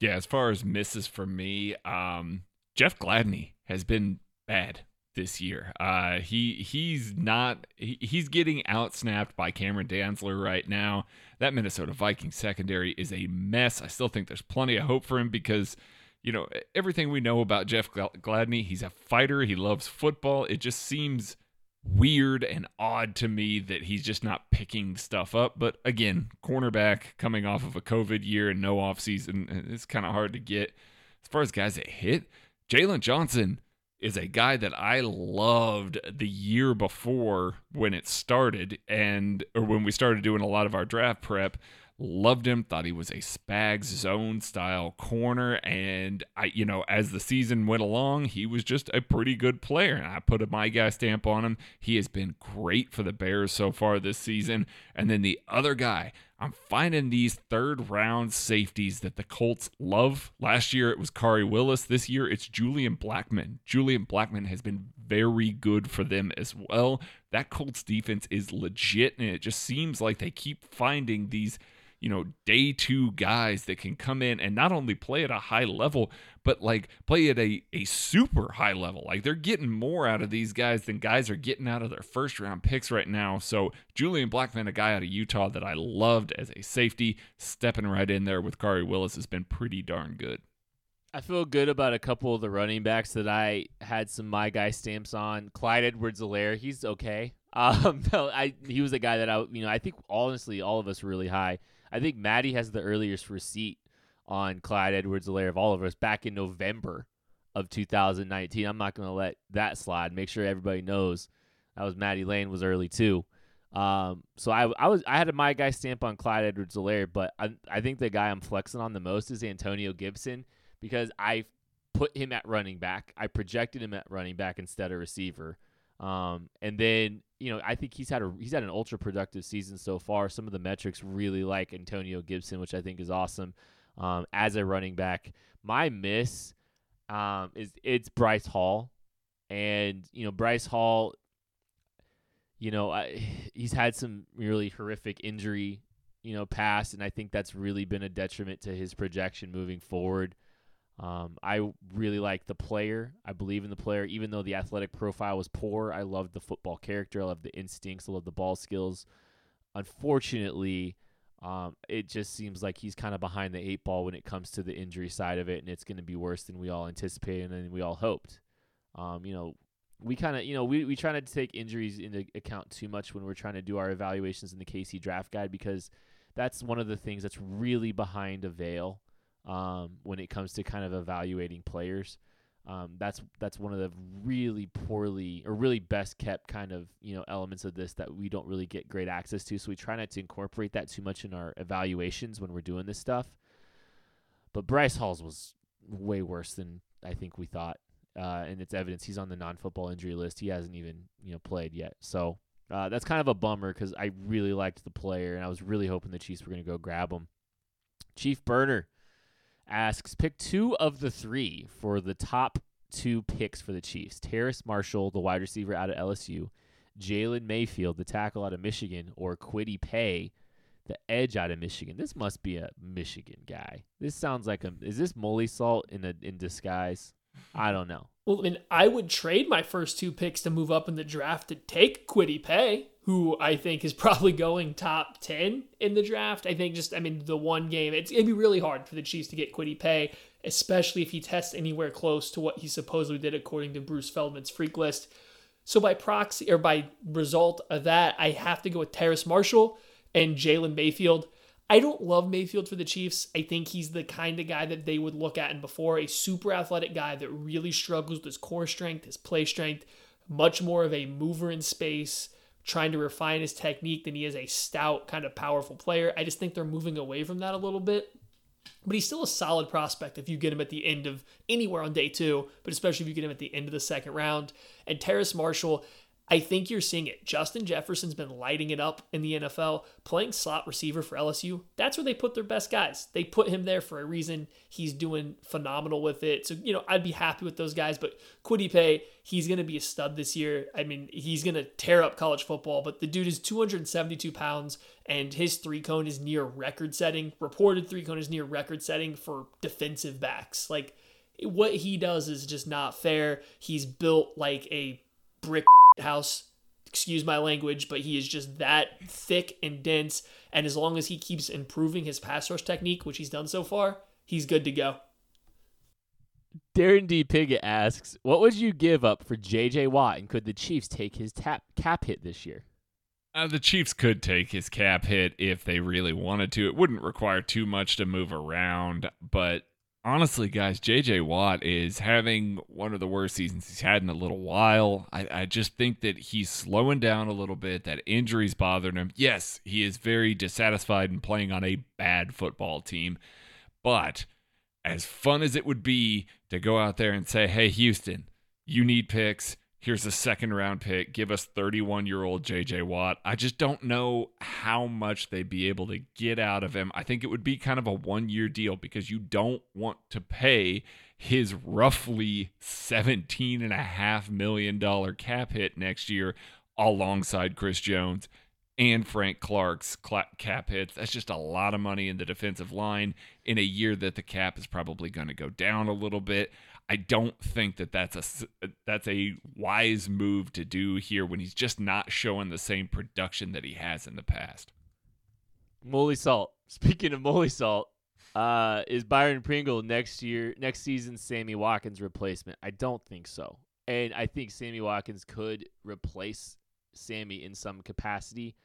Yeah, as far as misses for me, um, Jeff Gladney has been bad this year. Uh, he he's not he, he's getting outsnapped by Cameron Dantzler right now. That Minnesota Vikings secondary is a mess. I still think there's plenty of hope for him because you know everything we know about Jeff Gladney. He's a fighter. He loves football. It just seems weird and odd to me that he's just not picking stuff up. But again, cornerback coming off of a COVID year and no offseason, it's kind of hard to get. As far as guys that hit, Jalen Johnson is a guy that I loved the year before when it started and or when we started doing a lot of our draft prep loved him thought he was a spags zone style corner and i you know as the season went along he was just a pretty good player and i put a my guy stamp on him he has been great for the bears so far this season and then the other guy I'm finding these third round safeties that the Colts love. Last year it was Khari Willis. This year it's Julian Blackmon. Julian Blackmon has been very good for them as well. That Colts defense is legit, and it just seems like they keep finding these you know, day two guys that can come in and not only play at a high level, but like play at a, a super high level. Like they're getting more out of these guys than guys are getting out of their first round picks right now. So Julian Blackmon, a guy out of Utah that I loved as a safety, stepping right in there with Khari Willis has been pretty darn good. I feel good about a couple of the running backs that I had some my guy stamps on. Clyde Edwards-Helaire, he's okay. (laughs) Um, no, I he was a guy that I you know I think honestly all of us really high. I think Maddie has the earliest receipt on Clyde Edwards-Helaire of all of us back in November of 2019. I'm not going to let that slide. Make sure everybody knows that was Maddie Lane was early too. Um, so I, I was I had a my guy stamp on Clyde Edwards-Helaire, but I, I think the guy I'm flexing on the most is Antonio Gibson because I put him at running back. I projected him at running back instead of receiver. Um, and then you know I think he's had a he's had an ultra productive season so far. Some of the metrics really like Antonio Gibson, which I think is awesome um, as a running back. My miss um, is it's Bryce Hall, and you know Bryce Hall. You know I, (sighs) he's had some really horrific injury, you know, past, and I think that's really been a detriment to his projection moving forward. Um, I really like the player. I believe in the player, even though the athletic profile was poor. I loved the football character. I love the instincts. I love the ball skills. Unfortunately, um, it just seems like he's kind of behind the eight ball when it comes to the injury side of it, and it's going to be worse than we all anticipated and we all hoped. Um, you know, we kind of, you know, we, we try not to take injuries into account too much when we're trying to do our evaluations in the KC draft guide because that's one of the things that's really behind a veil um, when it comes to kind of evaluating players. Um, that's that's one of the really poorly or really best kept kind of you know elements of this that we don't really get great access to. So we try not to incorporate that too much in our evaluations when we're doing this stuff. But Bryce Hall's was way worse than I think we thought, uh, and it's evidence he's on the non-football injury list. He hasn't even you know played yet, so uh, that's kind of a bummer because I really liked the player and I was really hoping the Chiefs were going to go grab him. Chief Burner asks pick two of the three for the top two picks for the Chiefs Terrace Marshall, the wide receiver out of LSU, Jalen Mayfield, the tackle out of Michigan, or Kwity Paye, the edge out of Michigan. This must be a Michigan guy. This sounds like a. Is this Molly Salt in a in disguise? I don't know. Well, I mean, I would trade my first two picks to move up in the draft to take Kwity Paye, who I think is (laughs) probably going top 10 in the draft. I think just, I mean, the one game, it's to be really hard for the Chiefs to get Kwity Paye, especially if he tests anywhere close to what he supposedly did according to Bruce Feldman's freak list. So by proxy or by result of that, I have to go with Terrace Marshall and Jalen Mayfield. I don't love Mayfield for the Chiefs. I think he's the kind of guy that they would look at and before a super athletic guy that really struggles with his core strength, his play strength, much more of a mover in space, trying to refine his technique than he is a stout, kind of powerful player. I just think they're moving away from that a little bit. But he's still a solid prospect if you get him at the end of anywhere on day two, but especially if you get him at the end of the second round. And Terrace Marshall, I think you're seeing it. Justin Jefferson's been lighting it up in the NFL, playing slot receiver for LSU. That's where they put their best guys. They put him there for a reason. He's doing phenomenal with it. So, you know, I'd be happy with those guys. But Paye, he's going to be a stud this year. I mean, he's going to tear up college football. But the dude is 272 pounds, and his three cone is near record setting. Reported three cone is near record setting for defensive backs. Like, what he does is just not fair. He's built like a brick house. Excuse my language, but he is just that thick and dense. And as long as he keeps improving his pass rush technique, which he's done so far, he's good to go. Darren D. Piggott asks, "What would you give up for J.J. Watt, and could the Chiefs take his tap cap hit this year?" Uh, the Chiefs could take his cap hit if they really wanted to. It wouldn't require too much to move around, but honestly, guys, JJ Watt is having one of the worst seasons he's had in a little while. I, I, just think that he's slowing down a little bit, that injuries bothering him. Yes, he is very dissatisfied and playing on a bad football team, but as fun as it would be to go out there and say, hey, Houston, you need picks here's a second round pick, give us 31 year old JJ Watt. I just don't know how much they'd be able to get out of him. I think it would be kind of a one year deal because you don't want to pay his roughly $17.5 million cap hit next year alongside Chris Jones and Frank Clark's cap hits. That's just a lot of money in the defensive line in a year that the cap is probably going to go down a little bit. I don't think that that's a that's a wise move to do here when he's just not showing the same production that he has in the past. Molly Salt. (laughs) Speaking of Molly Salt, uh, is Byron Pringle next year, next season, Sammy Watkins' replacement? I don't think so, and I think Sammy Watkins could replace Sammy in some capacity.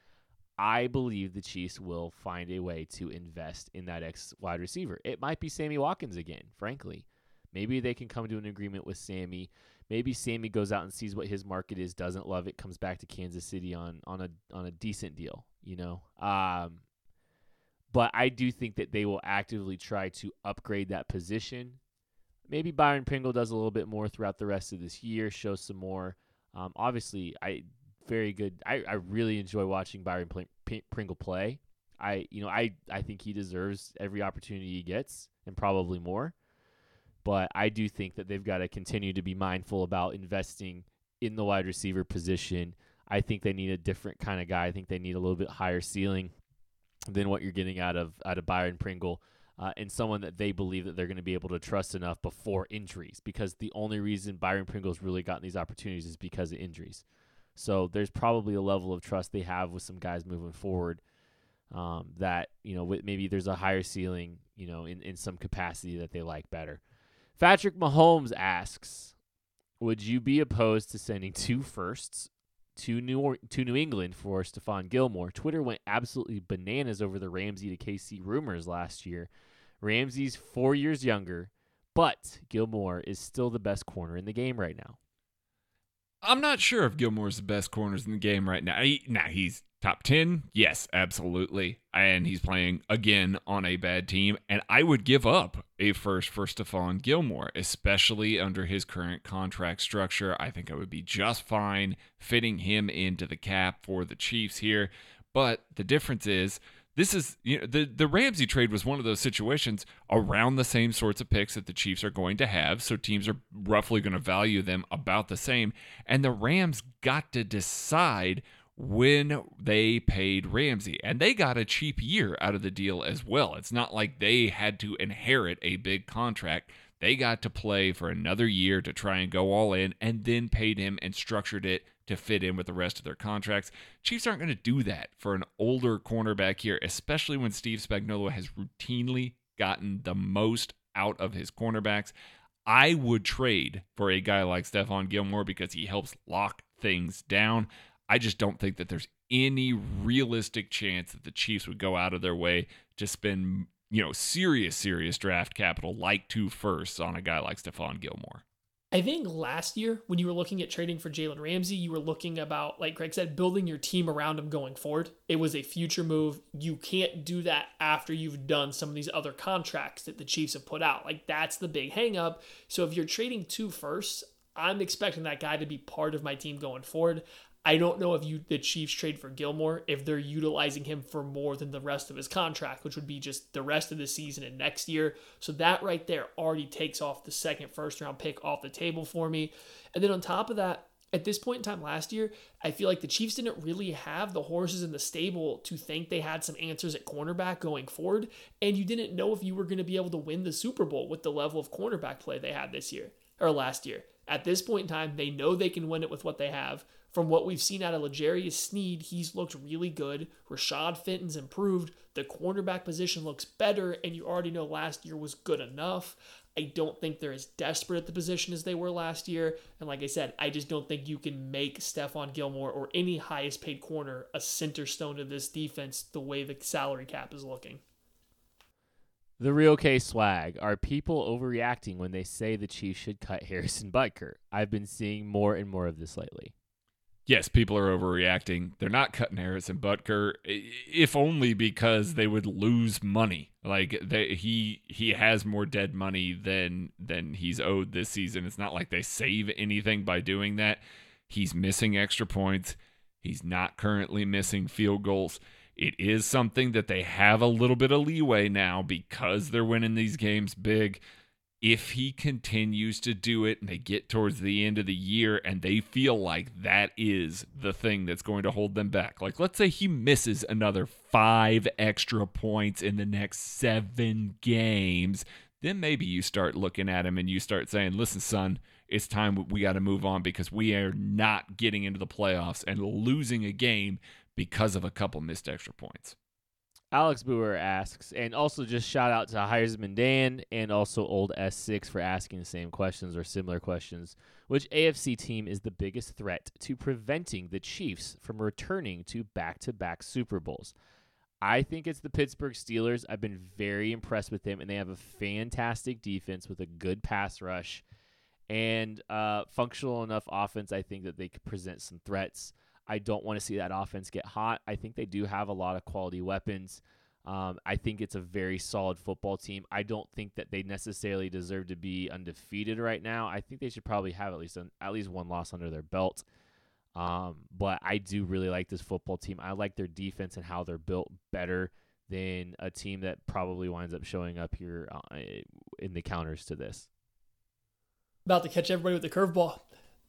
I believe the Chiefs will find a way to invest in that ex wide receiver. It might be Sammy Watkins again, frankly. Maybe they can come to an agreement with Sammy. Maybe Sammy goes out and sees what his market is, doesn't love it, comes back to Kansas City on on a on a decent deal, you know. Um, but I do think that they will actively try to upgrade that position. Maybe Byron Pringle does a little bit more throughout the rest of this year, shows some more. Um, obviously, I very good. I, I really enjoy watching Byron Pringle play. I you know I I think he deserves every opportunity he gets and probably more. But I do think that they've got to continue to be mindful about investing in the wide receiver position. I think they need a different kind of guy. I think they need a little bit higher ceiling than what you're getting out of out of Byron Pringle. Uh, and someone that they believe that they're going to be able to trust enough before injuries because the only reason Byron Pringle's really gotten these opportunities is because of injuries. So there's probably a level of trust they have with some guys moving forward um, that, you know, maybe there's a higher ceiling, you know, in, in some capacity that they like better. Patrick Mahomes asks, "Would you be opposed to sending two firsts to New or- to New England for Stephon Gilmore?" Twitter went absolutely bananas over the Ramsey to KC rumors last year. Ramsey's four years younger, but Gilmore is still the best corner in the game right now. I'm not sure if Gilmore's the best corners in the game right now. He, now he's top 10. Yes, absolutely. And he's playing again on a bad team. And I would give up a first for Stephon Gilmore, especially under his current contract structure. I think I would be just fine fitting him into the cap for the Chiefs here. But the difference is this is you know the the Ramsey trade was one of those situations around the same sorts of picks that the Chiefs are going to have, so teams are roughly going to value them about the same, and the Rams got to decide when they paid Ramsey, and they got a cheap year out of the deal as well. It's not like they had to inherit a big contract. They got to play for another year to try and go all in and then paid him and structured it to fit in with the rest of their contracts. Chiefs aren't going to do that for an older cornerback here, especially when Steve Spagnuolo has routinely gotten the most out of his cornerbacks. I would trade for a guy like Stephon Gilmore because he helps lock things down. I just don't think that there's any realistic chance that the Chiefs would go out of their way to spend, you know, serious, serious draft capital like two firsts on a guy like Stephon Gilmore. I think last year, when you were looking at trading for Jalen Ramsey, you were looking about, like Greg said, building your team around him going forward. It was a future move. You can't do that after you've done some of these other contracts that the Chiefs have put out. Like, that's the big hangup. So, if you're trading two firsts, I'm expecting that guy to be part of my team going forward. I don't know if you the Chiefs trade for Gilmore if they're utilizing him for more than the rest of his contract, which would be just the rest of the season and next year. So that right there already takes off the second first round pick off the table for me. And then on top of that, at this point in time last year, I feel like the Chiefs didn't really have the horses in the stable to think they had some answers at cornerback going forward, and you didn't know if you were going to be able to win the Super Bowl with the level of cornerback play they had this year or last year. At this point in time, they know they can win it with what they have. From what we've seen out of L'Jarius Sneed, he's looked really good. Rashad Fenton's improved. The cornerback position looks better, and you already know last year was good enough. I don't think they're as desperate at the position as they were last year. And like I said, I just don't think you can make Stephon Gilmore or any highest paid corner a center stone of this defense the way the salary cap is looking. The real K swag. Are people overreacting when they say the Chiefs should cut Harrison Butker? I've been seeing more and more of this lately yes, people are overreacting. They're not cutting Harrison Butker, if only because they would lose money. Like they, he he has more dead money than than he's owed this season. It's not like they save anything by doing that. He's missing extra points. He's not currently missing field goals. It is something that they have a little bit of leeway now because they're winning these games big if he continues to do it and they get towards the end of the year and they feel like that is the thing that's going to hold them back. Like, let's say he misses another five extra points in the next seven games, then maybe you start looking at him and you start saying, listen, son, it's time we got to move on because we are not getting into the playoffs and losing a game because of a couple missed extra points. Alex Boer asks, and also just shout out to Heisman Dan and also Old S6 for asking the same questions or similar questions. Which AFC team is the biggest threat to preventing the Chiefs from returning to back to back Super Bowls? I think it's the Pittsburgh Steelers. I've been very impressed with them, and they have a fantastic defense with a good pass rush and uh, functional enough offense. I think that they could present some threats. I don't want to see that offense get hot. I think they do have a lot of quality weapons. Um, I think it's a very solid football team. I don't think that they necessarily deserve to be undefeated right now. I think they should probably have at least an, at least one loss under their belt. Um, but I do really like this football team. I like their defense and how they're built better than a team that probably winds up showing up here uh, in the counters to this. About to catch everybody with the curveball.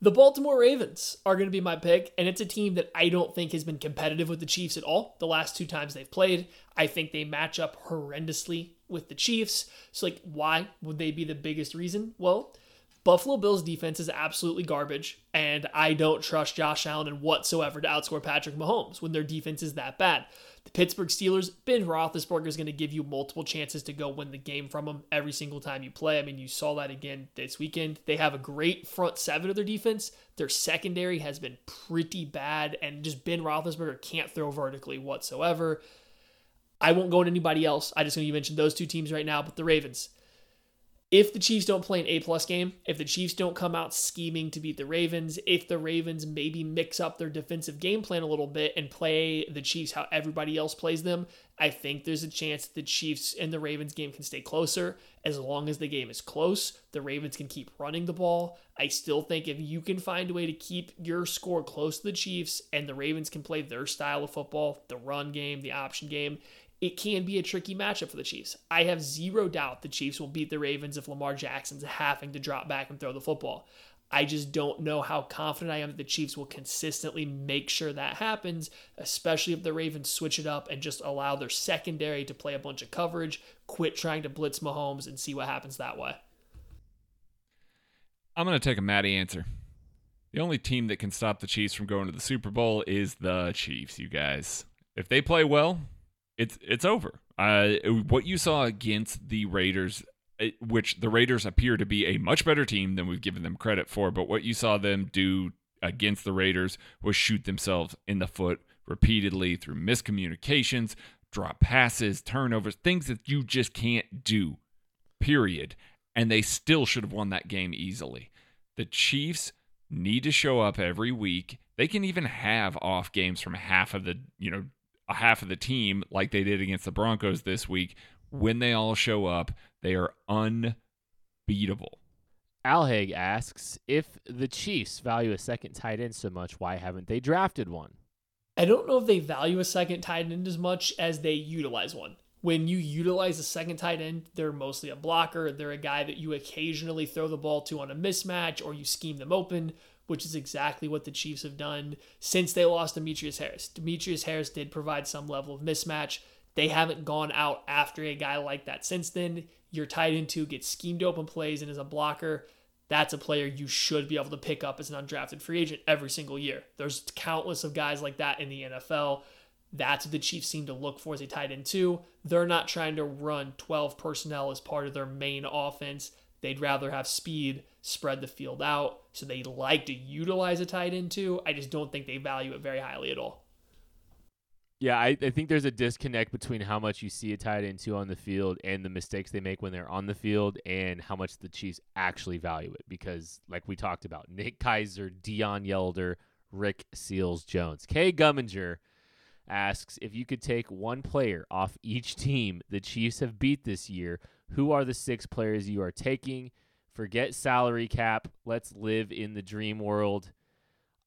The Baltimore Ravens are going to be my pick, and it's a team that I don't think has been competitive with the Chiefs at all the last two times they've played. I think they match up horrendously with the Chiefs. So, like, why would they be the biggest reason? Well, Buffalo Bills defense is absolutely garbage, and I don't trust Josh Allen whatsoever to outscore Patrick Mahomes when their defense is that bad. The Pittsburgh Steelers, Ben Roethlisberger is going to give you multiple chances to go win the game from them every single time you play. I mean, you saw that again this weekend. They have a great front seven of their defense. Their secondary has been pretty bad, and just Ben Roethlisberger can't throw vertically whatsoever. I won't go into anybody else. I just going to mention those two teams right now, but the Ravens if the Chiefs don't play an A plus game, if the Chiefs don't come out scheming to beat the Ravens, if the Ravens maybe mix up their defensive game plan a little bit and play the Chiefs how everybody else plays them, I think there's a chance the Chiefs and the Ravens game can stay closer. As long as the game is close, the Ravens can keep running the ball. I still think if you can find a way to keep your score close to the Chiefs and the Ravens can play their style of football, the run game, the option game, it can be a tricky matchup for the Chiefs. I have zero doubt the Chiefs will beat the Ravens if Lamar Jackson's having to drop back and throw the football. I just don't know how confident I am that the Chiefs will consistently make sure that happens, especially if the Ravens switch it up and just allow their secondary to play a bunch of coverage, quit trying to blitz Mahomes, and see what happens that way. I'm going to take a Maddie answer. The only team that can stop the Chiefs from going to the Super Bowl is the Chiefs, you guys. If they play well, it's it's over. Uh, what you saw against the Raiders, eh, which the Raiders appear to be a much better team than we've given them credit for, but what you saw them do against the Raiders was shoot themselves in the foot repeatedly through miscommunications, drop passes, turnovers, things that you just can't do, period. And they still should have won that game easily. The Chiefs need to show up every week. They can even have off games from half of the, you know, a half of the team like they did against the Broncos this week. When they all show up, they are unbeatable. Alhaig asks if the Chiefs value a second tight end so much, why haven't they drafted one? I don't know if they value a second tight end as much as they utilize one. When you utilize a second tight end, they're mostly a blocker. They're a guy that you occasionally throw the ball to on a mismatch or you scheme them open, which is exactly what the Chiefs have done since they lost Demetrius Harris. Demetrius Harris did provide some level of mismatch. They haven't gone out after a guy like that since then. Your tight end two gets schemed open plays and is a blocker that's a player you should be able to pick up as an undrafted free agent every single year. There's countless of guys like that in the NFL. That's what the Chiefs seem to look for as a tight end too. They're not trying to run 12 personnel as part of their main offense. They'd rather have speed, spread the field out. So they like to utilize a tight end too. I just don't think they value it very highly at all. Yeah, I, I think there's a disconnect between how much you see a tight end two on the field and the mistakes they make when they're on the field and how much the Chiefs actually value it. Because, like we talked about, Nick Keizer, Deon Yelder, Rick Seals Jones. Kay Gumminger asks if you could take one player off each team the Chiefs have beat this year, who are the six players you are taking? Forget salary cap. Let's live in the dream world.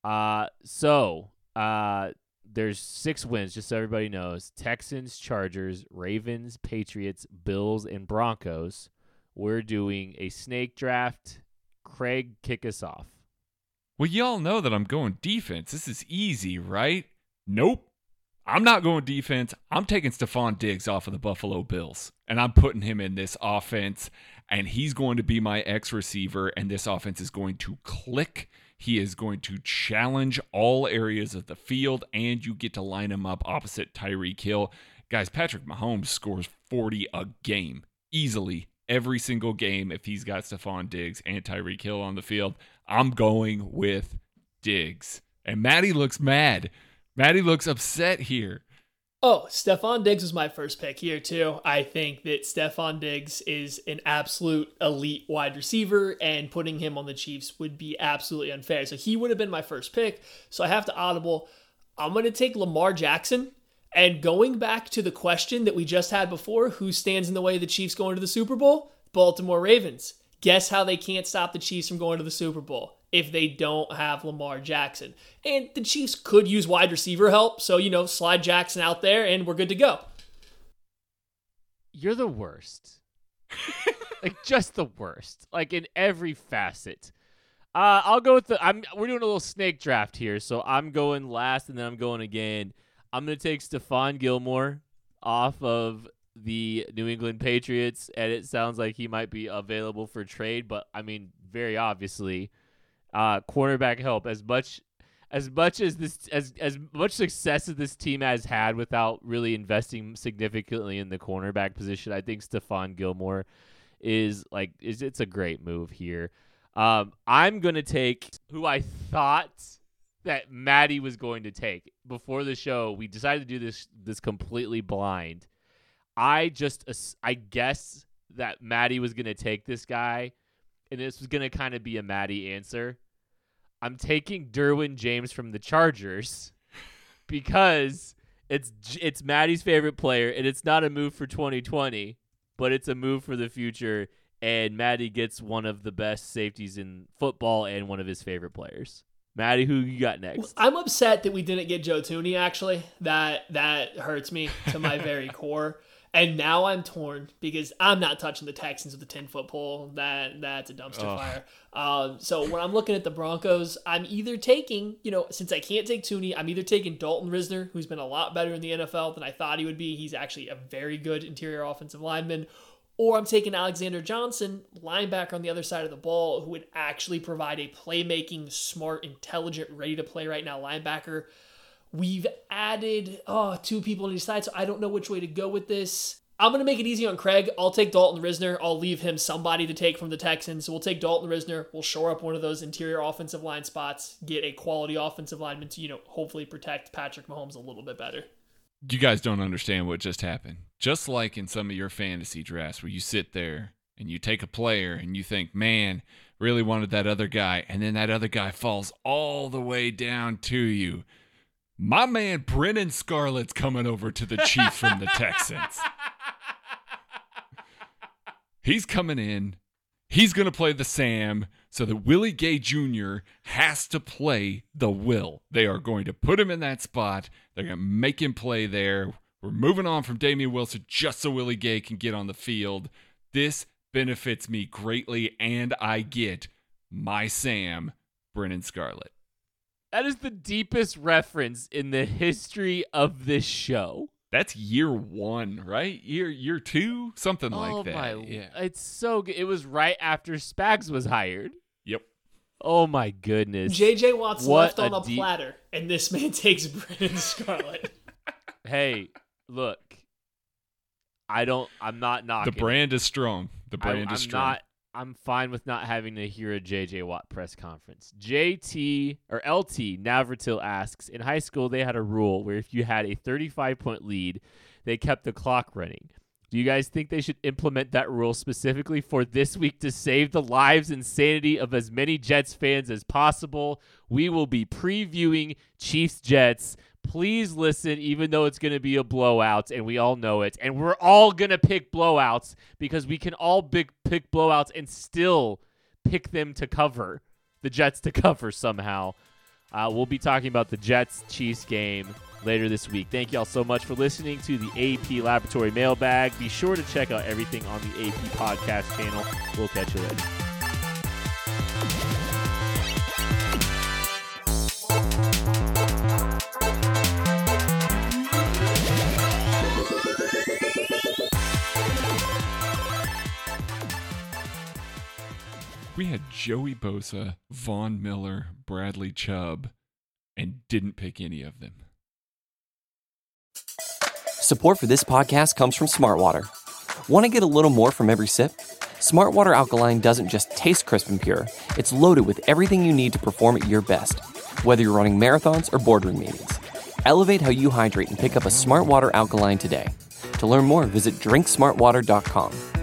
Uh, so, uh, there's six wins, just so everybody knows Texans, Chargers, Ravens, Patriots, Bills, and Broncos. We're doing a snake draft. Craig, kick us off. Well, y'all know that I'm going defense. This is easy, right? Nope. I'm not going defense. I'm taking Stefon Diggs off of the Buffalo Bills, and I'm putting him in this offense, and he's going to be my X receiver, and this offense is going to click he is going to challenge all areas of the field, and you get to line him up opposite Tyreek Hill. Guys, Patrick Mahomes scores 40 a game easily every single game if he's got Stefon Diggs and Tyreek Hill on the field. I'm going with Diggs. And Maddie looks mad. Maddie looks upset here. Oh, Stefon Diggs was my first pick here, too. I think that Stefon Diggs is an absolute elite wide receiver, and putting him on the Chiefs would be absolutely unfair. So he would have been my first pick. So I have to audible. I'm going to take Lamar Jackson. And going back to the question that we just had before who stands in the way of the Chiefs going to the Super Bowl? Baltimore Ravens. Guess how they can't stop the Chiefs from going to the Super Bowl? If they don't have Lamar Jackson. And the Chiefs could use wide receiver help. So, you know, slide Jackson out there and we're good to go. You're the worst. (laughs) like just the worst. Like in every facet. Uh, I'll go with the. I'm. We're doing a little snake draft here, so I'm going last, and then I'm going again. I'm gonna take Stephon Gilmore off of the New England Patriots, and it sounds like he might be available for trade. But I mean, very obviously, uh, cornerback help as much as much as this as as much success as this team has had without really investing significantly in the cornerback position. I think Stephon Gilmore is like is it's a great move here. Um, I'm gonna take who I thought that Maddie was going to take before the show. We decided to do this this completely blind. I just I guess that Maddie was gonna take this guy, and this was gonna kind of be a Maddie answer. I'm taking Derwin James from the Chargers because it's it's Maddie's favorite player, and it's not a move for 2020, but it's a move for the future. And Maddie gets one of the best safeties in football and one of his favorite players. Maddie, who you got next? I'm upset that we didn't get Joe Thuney. Actually, that that hurts me to my very core. And now I'm torn because I'm not touching the Texans with the 10 foot pole. That that's a dumpster fire. Um, so when I'm looking at the Broncos, I'm either taking, you know, since I can't take Thuney, I'm either taking Dalton Risner, who's been a lot better in the NFL than I thought he would be. He's actually a very good interior offensive lineman. Or I'm taking Alexander Johnson, linebacker on the other side of the ball, who would actually provide a playmaking, smart, intelligent, ready to play right now linebacker We've added oh, two people on each side, so I don't know which way to go with this. I'm going to make it easy on Craig. I'll take Dalton Risner. I'll leave him somebody to take from the Texans. So we'll take Dalton Risner. We'll shore up one of those interior offensive line spots, get a quality offensive lineman to, you know, hopefully protect Patrick Mahomes a little bit better. You guys don't understand what just happened. Just like in some of your fantasy drafts where you sit there and you take a player and you think, man, really wanted that other guy, and then that other guy falls all the way down to you. My man Brennan Scarlett's coming over to the Chief from the Texans. He's coming in. He's going to play the Sam so that Willie Gay Jr. has to play the Will. They are going to put him in that spot. They're going to make him play there. We're moving on from Damien Wilson just so Willie Gay can get on the field. This benefits me greatly, and I get my Sam, Brennan Scarlett. That is the deepest reference in the history of this show. That's year one, right? Year year two, something oh like that. Oh my, yeah, it's so good. It was right after Spags was hired. Yep. Oh my goodness. JJ Watt's What left on a a deep- platter, and this man (laughs) takes Brennan Scarlett. (laughs) hey, look. I don't. I'm not The knocking. it. brand is strong. The I, brand I'm is strong. not. I'm fine with not having to hear a JJ Watt press conference. JT or LT Navratil asks In high school, they had a rule where if you had a 35 point lead, they kept the clock running. Do you guys think they should implement that rule specifically for this week to save the lives and sanity of as many Jets fans as possible? We will be previewing Chiefs Jets. Please listen, even though it's going to be a blowout, and we all know it. And we're all going to pick blowouts because we can all big pick blowouts and still pick them to cover, the Jets to (laughs) cover somehow. Uh, we'll be talking about the Jets Chiefs game later this week. Thank you all so much for listening to the AP Laboratory Mailbag. Be sure to check out everything on the AP Podcast channel. We'll catch you later. We had Joey Bosa, Von Miller, Bradley Chubb, and didn't pick any of them. Support for this podcast comes from Smartwater. Want to get a little more from every sip? Smartwater Alkaline doesn't just taste crisp and pure, it's loaded with everything you need to perform at your best, whether you're running marathons or boardroom meetings. Elevate how you hydrate and pick up a Smartwater Alkaline today. To learn more, visit drinksmartwater.com.